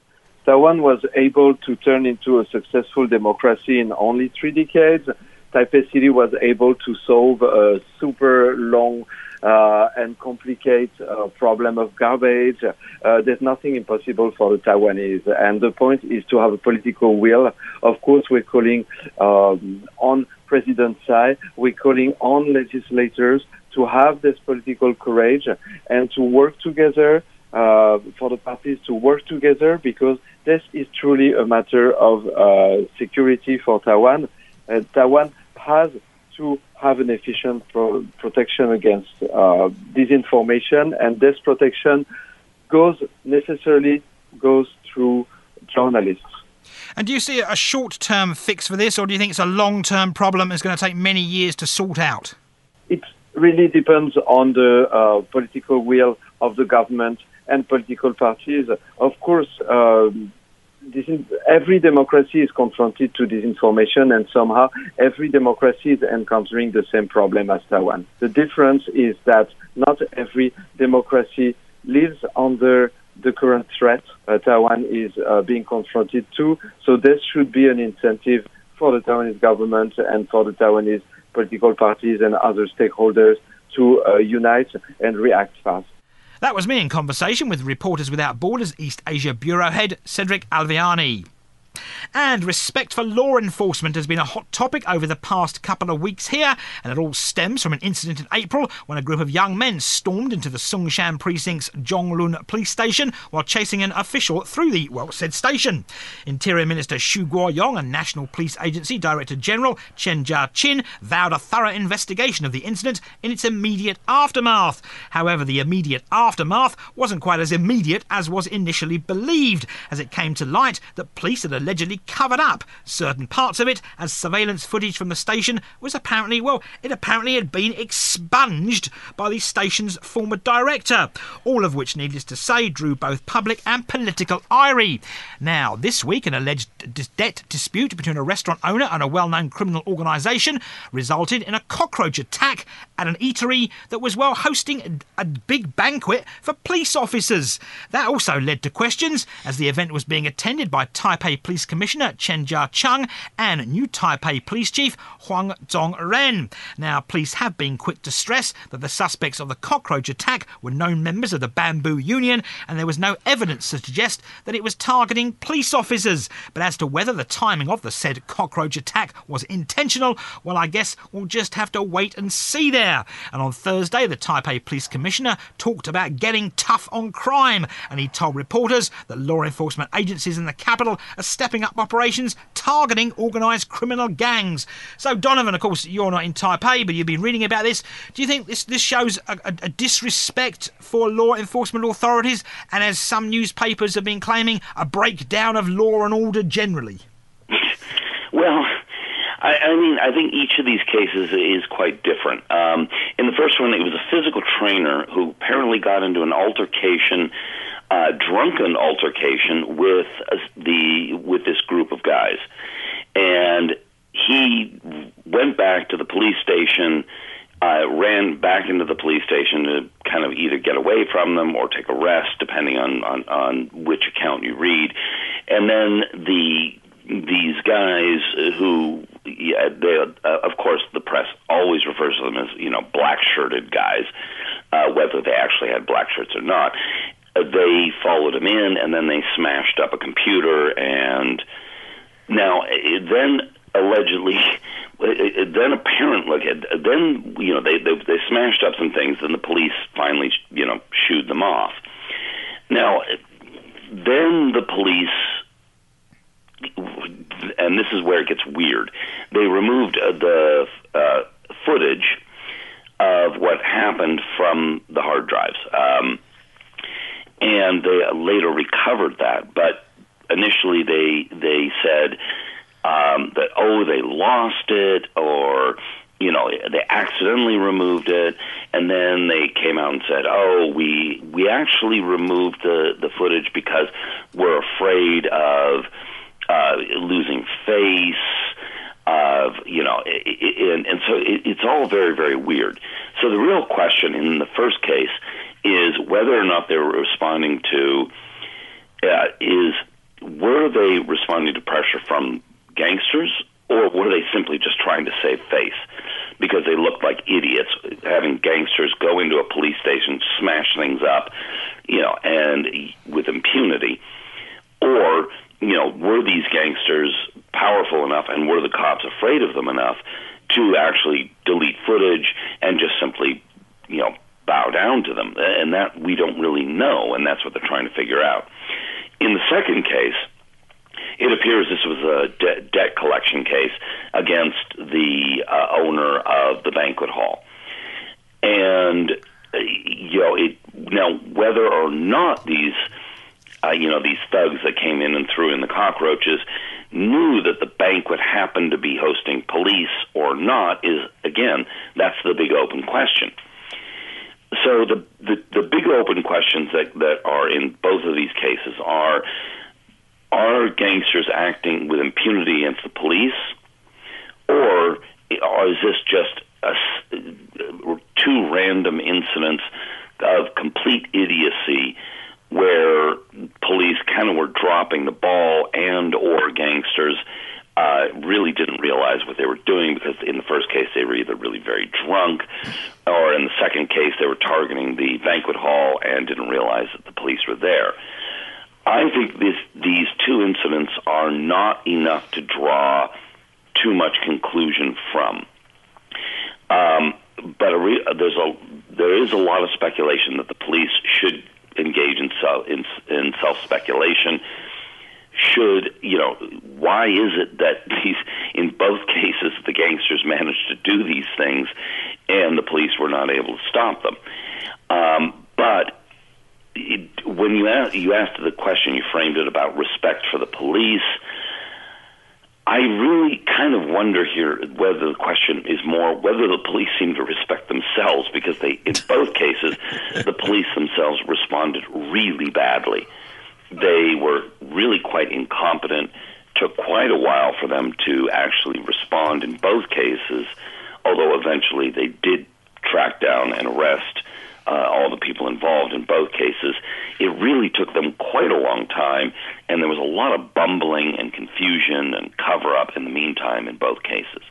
Taiwan was able to turn into a successful democracy in only three decades. Taipei City was able to solve a super long uh, and complicate uh, problem of garbage. Uh, there's nothing impossible for the Taiwanese, and the point is to have a political will. Of course, we're calling um, on President Tsai, we're calling on legislators to have this political courage and to work together uh, for the parties to work together because this is truly a matter of uh, security for Taiwan. Uh, Taiwan has to have an efficient pro- protection against uh, disinformation, and this protection goes necessarily goes through journalists. And do you see a short-term fix for this, or do you think it's a long-term problem that's going to take many years to sort out? It really depends on the uh, political will of the government and political parties. Of course, um, every democracy is confronted to disinformation, and somehow every democracy is encountering the same problem as Taiwan. The difference is that not every democracy lives under the current threat uh, Taiwan is uh, being confronted to. So this should be an incentive for the Taiwanese government and for the Taiwanese political parties and other stakeholders to uh, unite and react fast. That was me in conversation with Reporters Without Borders East Asia Bureau Head Cedric Alviani. And respect for law enforcement has been a hot topic over the past couple of weeks here, and it all stems from an incident in April when a group of young men stormed into the Songshan Precinct's Zhonglun police station while chasing an official through the, well, said station. Interior Minister Xu Guoyong and National Police Agency Director General Chen Jia-qin vowed a thorough investigation of the incident in its immediate aftermath. However, the immediate aftermath wasn't quite as immediate as was initially believed, as it came to light that police had allegedly covered up certain parts of it as surveillance footage from the station was apparently, well, it apparently had been expunged by the station's former director. All of which, needless to say, drew both public and political ire. Now, this week, an alleged debt dispute between a restaurant owner and a well known criminal organisation resulted in a cockroach attack at an eatery that was, well, hosting a big banquet for police officers. That also led to questions as the event was being attended by Taipei Police Commissioner Chen Jia-chung and new Taipei Police Chief Huang Dong Zhongren. Now, police have been quick to stress that the suspects of the cockroach attack were known members of the Bamboo Union, and there was no evidence to suggest that it was targeting police officers. But as to whether the timing of the said cockroach attack was intentional, well, I guess we'll just have to wait and see there. And on Thursday, the Taipei Police Commissioner talked about getting tough on crime, and he told reporters that law enforcement agencies in the capital are stepping up operations targeting organised criminal gangs. So, Donovan, of course, you're not in Taipei, but you've been reading about this. Do you think this, this shows a, a, a disrespect for law enforcement authorities, and as some newspapers have been claiming, a breakdown of law and order generally? Well, I, I mean, I think each of these cases is quite different. Um, in the first one, it was a physical trainer who apparently got into an altercation, uh, drunken altercation with the with this group of guys, and he went back to the police station. Uh, ran back into the police station to kind of either get away from them or take a rest, depending on, on, on which account you read. And then the these guys who, yeah, they, uh, of course, the press always refers to them as you know black shirted guys, uh, whether they actually had black shirts or not. They followed him in, and then they smashed up a computer, and now then allegedly. Then apparently, look, then you know they, they they smashed up some things, and the police finally you know shooed them off. Now, then the police and this is where it gets weird. They removed uh, the uh, footage of what happened from the hard drives, um, and they later recovered that. But initially, they they said um, that oh, they lost it, or you know, they accidentally removed it, and then they came out and said, "Oh, we we actually removed the the footage because we're afraid of." uh, losing face, of you know, and, and so it, it's all very very weird. So the real question in the first case is whether or not they were responding to uh, is were they responding to pressure from gangsters or were they simply just trying to save face? Because they looked like idiots having gangsters go into a police station smash things up you know and with impunity. Or you know, were these gangsters powerful enough and were the cops afraid of them enough to actually delete footage and just simply, you know, bow down to them? And that we don't really know, and that's what they're trying to figure out. In the second case, it appears this was a de- debt collection case against the uh, owner of the banquet hall. And, uh, you know, it, now whether or not these uh, you know, these thugs that came in and threw in the cockroaches knew that the banquet happened to be hosting police or not is, again, that's the big open question. So the, the, the big open questions that, that are in both of these cases are, are gangsters acting with impunity against the police, or, is this just a, two random incidents of complete idiocy where police kind of were dropping the ball and or gangsters uh, really didn't realize what they were doing because in the first case they were either really very drunk or in the second case they were targeting the banquet hall and didn't realize that the police were there. I think this, these two incidents are not enough to draw too much conclusion from. Um, but a re- there's a there is a lot of speculation that the police should engage in self in, in self speculation should you know why is it that these in both cases the gangsters managed to do these things and the police were not able to stop them um, but it, when you ask, you asked the question you framed it about respect for the police I really kind of wonder here whether the question is more whether the police seem to respect themselves because they, in both cases, the police themselves responded really badly. They were really quite incompetent. Took quite a while for them to actually respond in both cases, although eventually they did track down and arrest uh, all the people involved in both cases. It really took them quite a long time, and there was a lot of bumbling and confusion and cover up in the meantime in both cases.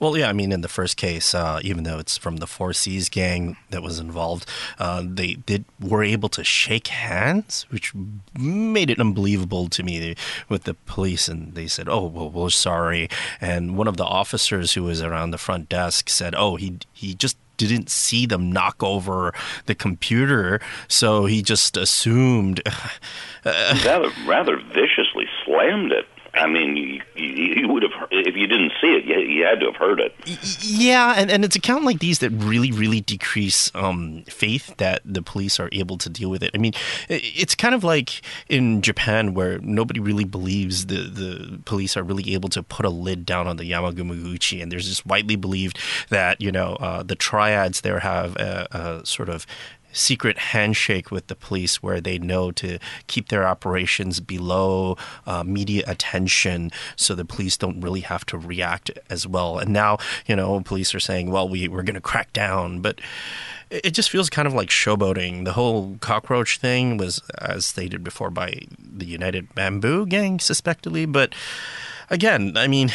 Well, yeah, I mean, in the first case, uh, even though it's from the Four Seas gang that was involved, uh, they did were able to shake hands, which made it unbelievable to me with the police. And they said, "Oh, well, we're sorry." And one of the officers who was around the front desk said, "Oh, he he just didn't see them knock over the computer, so he just assumed. rather, rather viciously slammed it. I mean, you, you, would have if you didn't see it, you, you, had to have heard it. Yeah, and, and it's account like these that really, really decrease um, faith that the police are able to deal with it. I mean, it's kind of like in Japan where nobody really believes the the police are really able to put a lid down on the Yamaguchi, and there's just widely believed that you know uh, the triads there have a, a sort of secret handshake with the police where they know to keep their operations below uh, media attention so the police don't really have to react as well. And now, you know, police are saying, well, we, we're going to crack down. But it just feels kind of like showboating. The whole cockroach thing was, as stated before, by the United Bamboo Gang, suspectedly. But again, I mean,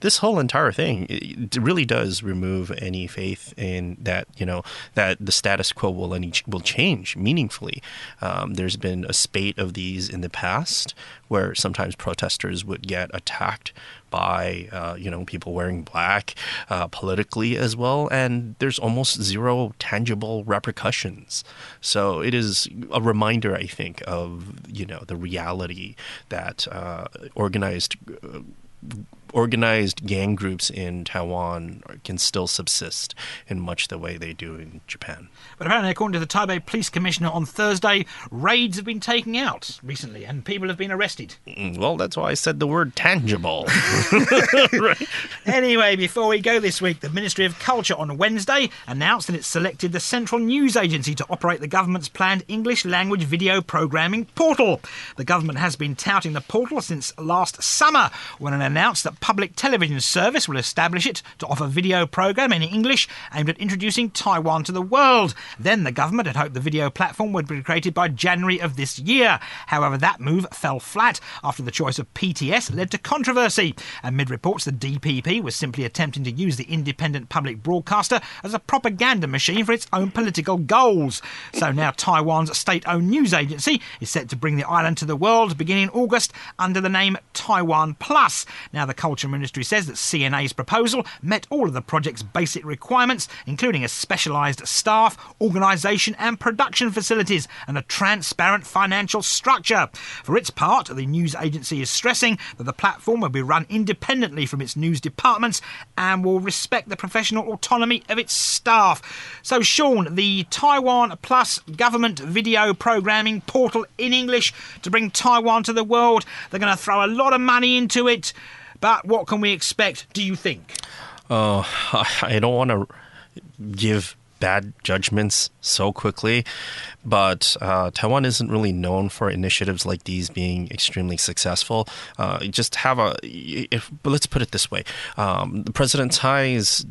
this whole entire thing it really does remove any faith in that you know that the status quo will any will change meaningfully. Um, there's been a spate of these in the past where sometimes protesters would get attacked by uh, you know people wearing black uh, politically as well, and there's almost zero tangible repercussions. So it is a reminder, I think, of you know the reality that uh, organized uh, organized gang groups in Taiwan can still subsist in much the way they do in Japan. But apparently, according to the Taipei Police Commissioner on Thursday, raids have been taken out recently and people have been arrested. Mm, well, that's why I said the word tangible. right. Anyway, before we go this week, the Ministry of Culture on Wednesday announced that it selected the Central News Agency to operate the government's planned English language video programming portal. The government has been touting the portal since last summer when it announced that public television service will establish it to offer video program in English aimed at introducing Taiwan to the world. Then the government had hoped the video platform would be created by January of this year. However, that move fell flat after the choice of PTS led to controversy. Amid reports the DPP was simply attempting to use the independent public broadcaster as a propaganda machine for its own political goals. So now Taiwan's state-owned news agency is set to bring the island to the world beginning in August under the name Taiwan Plus. Now the Culture Ministry says that CNA's proposal met all of the project's basic requirements, including a specialised staff, organisation, and production facilities, and a transparent financial structure. For its part, the news agency is stressing that the platform will be run independently from its news departments and will respect the professional autonomy of its staff. So, Sean, the Taiwan Plus government video programming portal in English to bring Taiwan to the world, they're going to throw a lot of money into it. But what can we expect, do you think? Uh, I don't want to give bad judgments so quickly, but uh, Taiwan isn't really known for initiatives like these being extremely successful. Uh, just have a, if, but let's put it this way: um, President Tsai's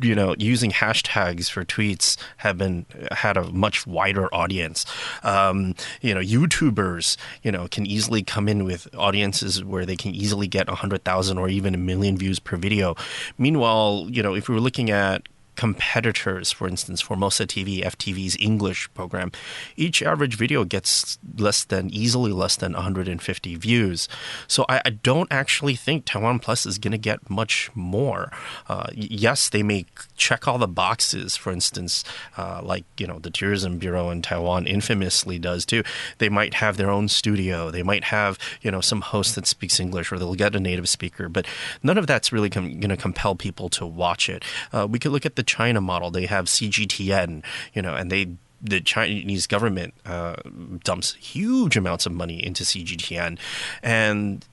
you know using hashtags for tweets have been had a much wider audience. Um, you know youtubers you know can easily come in with audiences where they can easily get a 100000 or even a million views per video. Meanwhile you know if we were looking at competitors, for instance, Formosa TV, FTV's English program, each average video gets less than, easily less than 150 views. So I, I don't actually think Taiwan Plus is going to get much more. Uh, yes, they may check all the boxes, for instance, uh, like, you know, the Tourism Bureau in Taiwan infamously does too. They might have their own studio. They might have, you know, some host that speaks English or they'll get a native speaker, but none of that's really com- going to compel people to watch it. Uh, we could look at the China model. They have CGTN, you know, and they the Chinese government uh, dumps huge amounts of money into CGTN, and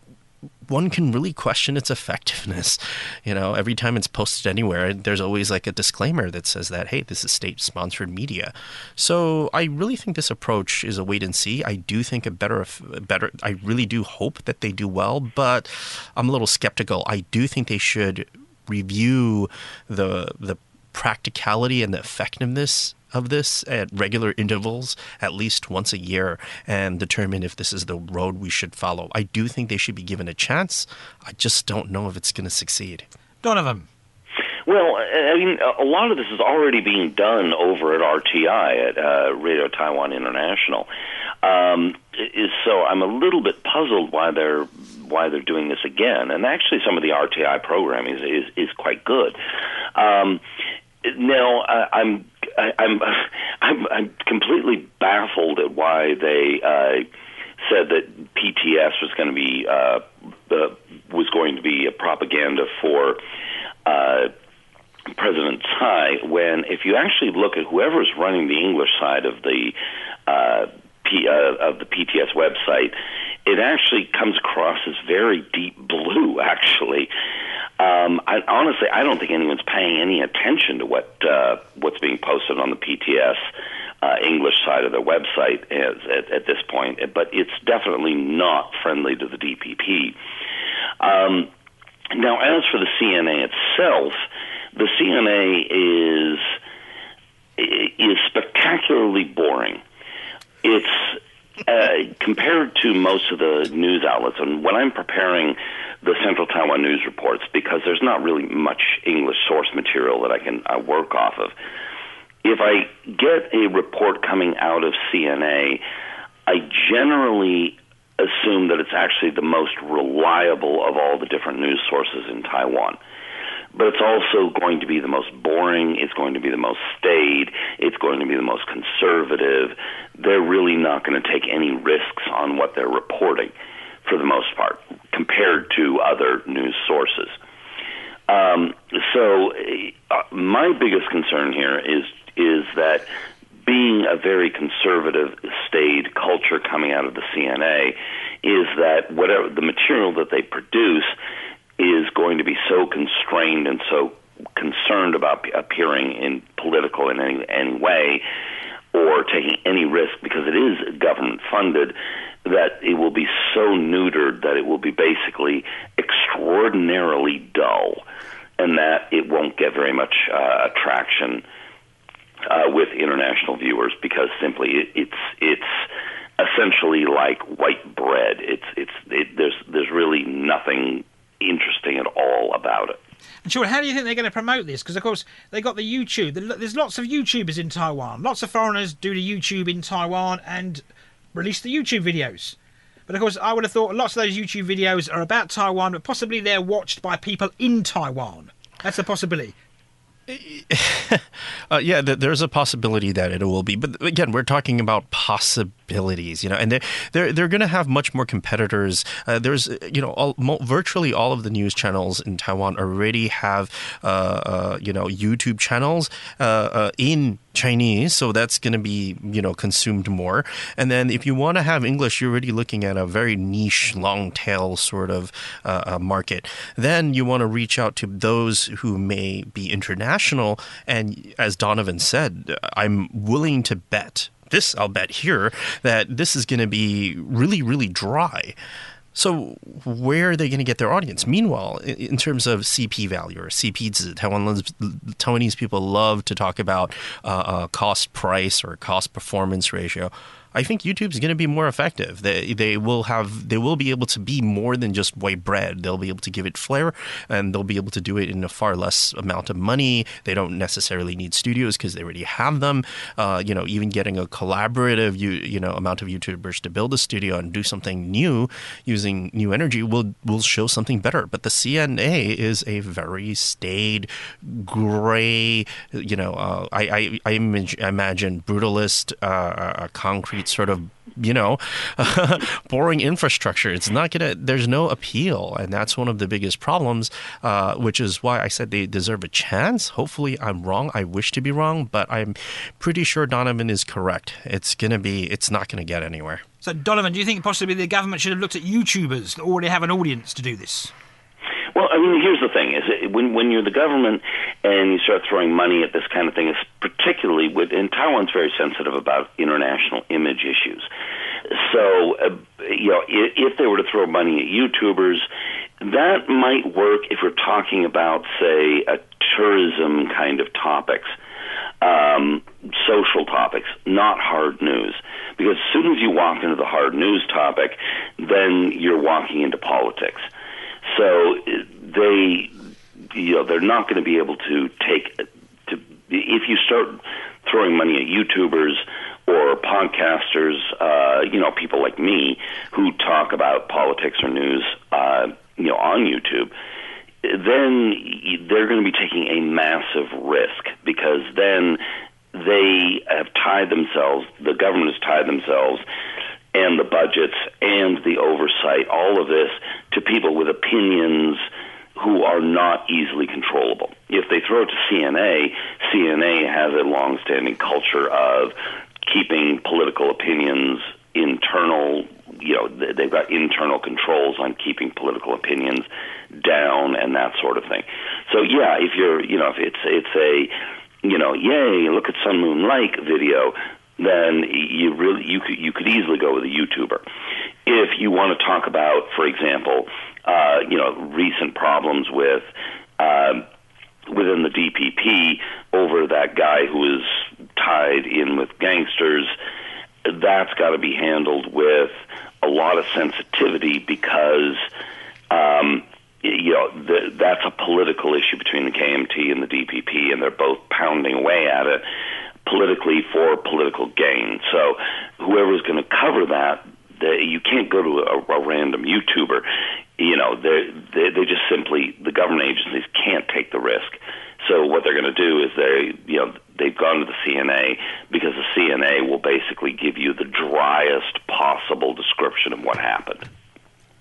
one can really question its effectiveness. You know, every time it's posted anywhere, there's always like a disclaimer that says that, hey, this is state-sponsored media. So I really think this approach is a wait and see. I do think a better, better. I really do hope that they do well, but I'm a little skeptical. I do think they should review the the practicality and the effectiveness of this at regular intervals, at least once a year, and determine if this is the road we should follow. I do think they should be given a chance. I just don't know if it's going to succeed. Donovan. Well, I mean, a lot of this is already being done over at RTI at uh, Radio Taiwan International. Um, is so I'm a little bit puzzled why they're why they're doing this again. And actually, some of the RTI programming is is, is quite good. Um, now, uh, I'm I, I'm I'm I'm completely baffled at why they uh, said that PTS was going to be uh, uh, was going to be a propaganda for. Uh, President Tsai, when if you actually look at whoever's running the English side of the uh, P, uh, of the PTS website, it actually comes across as very deep blue. Actually, um, I, honestly, I don't think anyone's paying any attention to what uh, what's being posted on the PTS uh, English side of their website as, at, at this point. But it's definitely not friendly to the DPP. Um, now, as for the CNA itself, the CNA is is spectacularly boring. It's uh, compared to most of the news outlets, and when I'm preparing the Central Taiwan News reports, because there's not really much English source material that I can uh, work off of. If I get a report coming out of CNA, I generally assume that it's actually the most reliable of all the different news sources in Taiwan but it's also going to be the most boring. It's going to be the most staid. It's going to be the most conservative. They're really not going to take any risks on what they're reporting, for the most part, compared to other news sources. Um, so, uh, my biggest concern here is is that being a very conservative, staid culture coming out of the CNA, is that whatever the material that they produce is going to be so constrained and so concerned about appearing in political in any, any way or taking any risk because it is government funded that it will be so neutered that it will be basically extraordinarily dull and that it won't get very much uh, attraction uh, with international viewers because simply it, it's it's essentially like white bread. It's it's it, there's there's really nothing interesting at all about it. And sure, how do you think they're going to promote this? Because of course they got the YouTube. There's lots of YouTubers in Taiwan. Lots of foreigners do the YouTube in Taiwan and release the YouTube videos. But of course, I would have thought lots of those YouTube videos are about Taiwan, but possibly they're watched by people in Taiwan. That's a possibility. uh, yeah, there's a possibility that it will be, but again, we're talking about you know, and they're they're, they're going to have much more competitors. Uh, there's, you know, all, virtually all of the news channels in Taiwan already have, uh, uh you know, YouTube channels uh, uh, in Chinese, so that's going to be you know consumed more. And then if you want to have English, you're already looking at a very niche, long tail sort of uh, uh, market. Then you want to reach out to those who may be international. And as Donovan said, I'm willing to bet this. I'll bet here that this is going to be really, really dry. So where are they going to get their audience? Meanwhile, in terms of CP value or CP, Taiwan, Taiwanese people love to talk about uh, uh, cost price or cost performance ratio. I think YouTube's going to be more effective. They they will have they will be able to be more than just white bread. They'll be able to give it flair, and they'll be able to do it in a far less amount of money. They don't necessarily need studios because they already have them. Uh, you know, even getting a collaborative you you know amount of YouTubers to build a studio and do something new using new energy will will show something better. But the CNA is a very staid, gray. You know, uh, I, I I imagine brutalist, uh, uh concrete sort of you know boring infrastructure. It's not gonna. There's no appeal, and that's one of the biggest problems. Uh, which is why I said they deserve a chance. Hopefully, I'm wrong. I wish to be wrong, but I'm pretty sure Donovan is correct. It's gonna be. It's not gonna get anywhere. So, Donovan, do you think possibly the government should have looked at YouTubers that already have an audience to do this? Well, I mean, here's the thing: is when when you're the government and you start throwing money at this kind of thing, it's particularly with and Taiwan's very sensitive about international image issues. So, uh, you know, if, if they were to throw money at YouTubers, that might work if we're talking about, say, a tourism kind of topics, um, social topics, not hard news. Because as soon as you walk into the hard news topic, then you're walking into politics. So they, you know, they're not going to be able to take to if you start throwing money at YouTubers or podcasters, uh, you know, people like me who talk about politics or news, uh, you know, on YouTube. Then they're going to be taking a massive risk because then they have tied themselves, the government has tied themselves and the budgets and the oversight, all of this, to people with opinions who are not easily controllable. If they throw it to CNA, CNA has a long-standing culture of keeping political opinions internal. You know, they've got internal controls on keeping political opinions down and that sort of thing. So yeah, if you're, you know, if it's it's a you know, yay, look at Sun Moon Lake video, then you really you could you could easily go with a YouTuber. If you want to talk about, for example, uh, you know, recent problems with uh, within the DPP over that guy who is tied in with gangsters, that's got to be handled with a lot of sensitivity because. Um, you know, the, that's a political issue between the KMT and the DPP, and they're both pounding away at it politically for political gain. So whoever's going to cover that, they, you can't go to a, a random YouTuber. You know, they they just simply the government agencies can't take the risk. So what they're going to do is they, you know, they've gone to the CNA because the CNA will basically give you the driest possible description of what happened.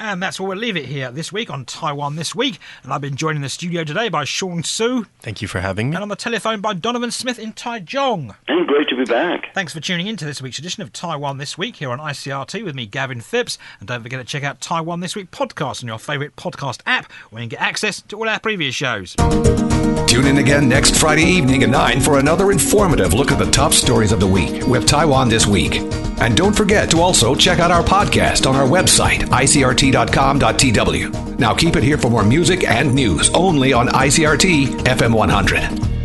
And that's where we'll leave it here this week on Taiwan This Week. And I've been joined in the studio today by Sean Su. Thank you for having me. And on the telephone by Donovan Smith in Taichung. And great to be back. Thanks for tuning in to this week's edition of Taiwan This Week here on ICRT with me, Gavin Phipps. And don't forget to check out Taiwan This Week podcast on your favourite podcast app where you can get access to all our previous shows. Tune in again next Friday evening at 9 for another informative look at the top stories of the week with Taiwan This Week. And don't forget to also check out our podcast on our website, icrt.com.tw. Now keep it here for more music and news only on ICRT FM 100.